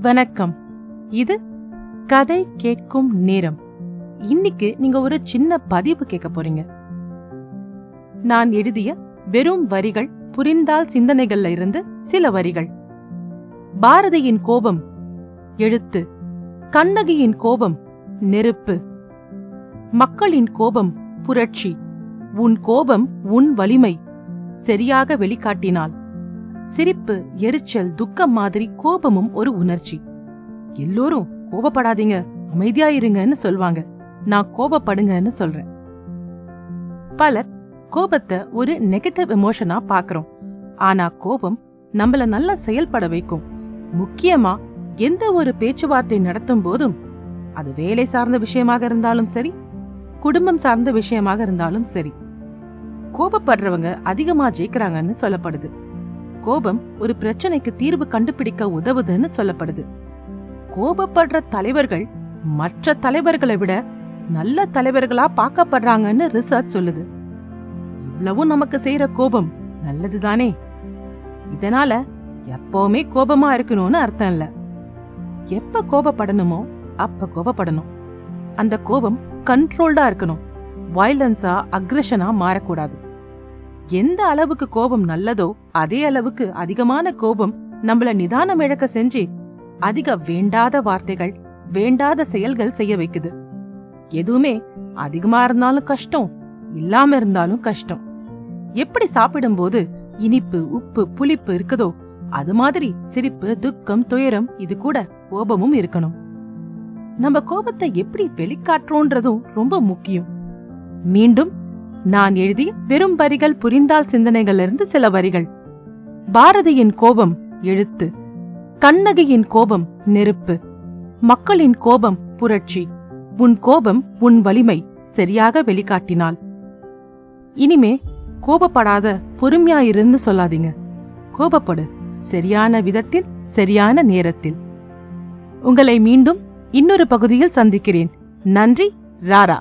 வணக்கம். இது கதை கேட்கும் நேரம். இன்னைக்கு நீங்க ஒரு சின்ன பதிவு கேட்க போறீங்க. நான் எழுதிய வெறும் வரிகள் புரிந்தால் சிந்தனைகள்ல இருந்து சில வரிகள். பாரதியின் கோபம் எழுத்து. கண்ணகியின் கோபம் நெருப்பு. மக்களின் கோபம் புரட்சி. உன் கோபம் உன் வலிமை. சரியாக வெளிக்காட்டினால். சிரிப்பு எரிச்சல் துக்கம் மாதிரி கோபமும் ஒரு உணர்ச்சி. எல்லோரும் கோபப்படாதீங்க அமைதியா இருங்கன்னு சொல்வாங்க. நான் கோபப்படுங்கன்னு சொல்றேன். பலர் கோபத்தை ஒரு நெகட்டிவ் எமோஷனா பாக்குறோம். ஆனா கோபம் நம்மள நல்லா செயல்பட வைக்கும். முக்கியமா எந்த ஒரு பேச்சுவார்த்தை நடத்தும் போதும் அது வேலை சார்ந்த விஷயமாக இருந்தாலும் சரி குடும்பம் சார்ந்த விஷயமாக இருந்தாலும் சரி. கோபப்படுறவங்க அதிகமா ஜெயிக்கிறாங்கன்னு சொல்லப்படுது. கோபம் ஒரு பிரச்சனைக்கு தீர்வு கண்டுபிடிக்க உதவுதுன்னு சொல்லப்படுது. கோபப்படுற தலைவர்கள் மற்ற தலைவர்களை விட நல்ல தலைவர்களா பார்க்கப்படுறாங்கன்னு ரிசர்ச் சொல்லுது. இவ்வளவும் நமக்கு செய்யற கோபம் நல்லதுதானே? இதனால எப்பவுமே கோபமா இருக்கணும்னு அர்த்தம் இல்ல. எப்ப கோபப்படணுமோ அப்ப கோபப்படணும். அந்த கோபம் கண்ட்ரோல்டா இருக்கணும். வயலன்ஸா அக்ரஷனா மாறக்கூடாது. எந்த அளவுக்கு கோபம் நல்லதோ அதே அளவுக்கு அதிகமான கோபம் நம்மள நிதானம் இழக்க செஞ்சு அதிக வேண்டாத வார்த்தைகள் வேண்டாத செயல்கள் செய்ய வைக்குது. எதுவுமே அதிகமா இருந்தாலும் கஷ்டம் இல்லாம இருந்தாலும் கஷ்டம். எப்படி சாப்பிடும்போது இனிப்பு உப்பு புளிப்பு இருக்குதோ அது மாதிரி சிரிப்பு துக்கம் துயரம் இது கூட கோபமும் இருக்கணும். நம்ம கோபத்தை எப்படி வெளிக்காட்டுறோன்றதும் ரொம்ப முக்கியம். மீண்டும் நான் எழுதி வெறும் வரிகள் புரிந்தால் சிந்தனைகளிலிருந்து சில வரிகள். பாரதியின் கோபம் எழுத்து. கண்ணகியின் கோபம் நெருப்பு. மக்களின் கோபம் புரட்சி. உன் கோபம் உன் வலிமை சரியாக வெளிக்காட்டினாள் இனிமே கோபப்படாத பொறுமையாயிருன்னு சொல்லாதீங்க. கோபப்படு சரியான விதத்தில் சரியான நேரத்தில். உங்களை மீண்டும் இன்னொரு பகுதியில் சந்திக்கிறேன். நன்றி ராரா.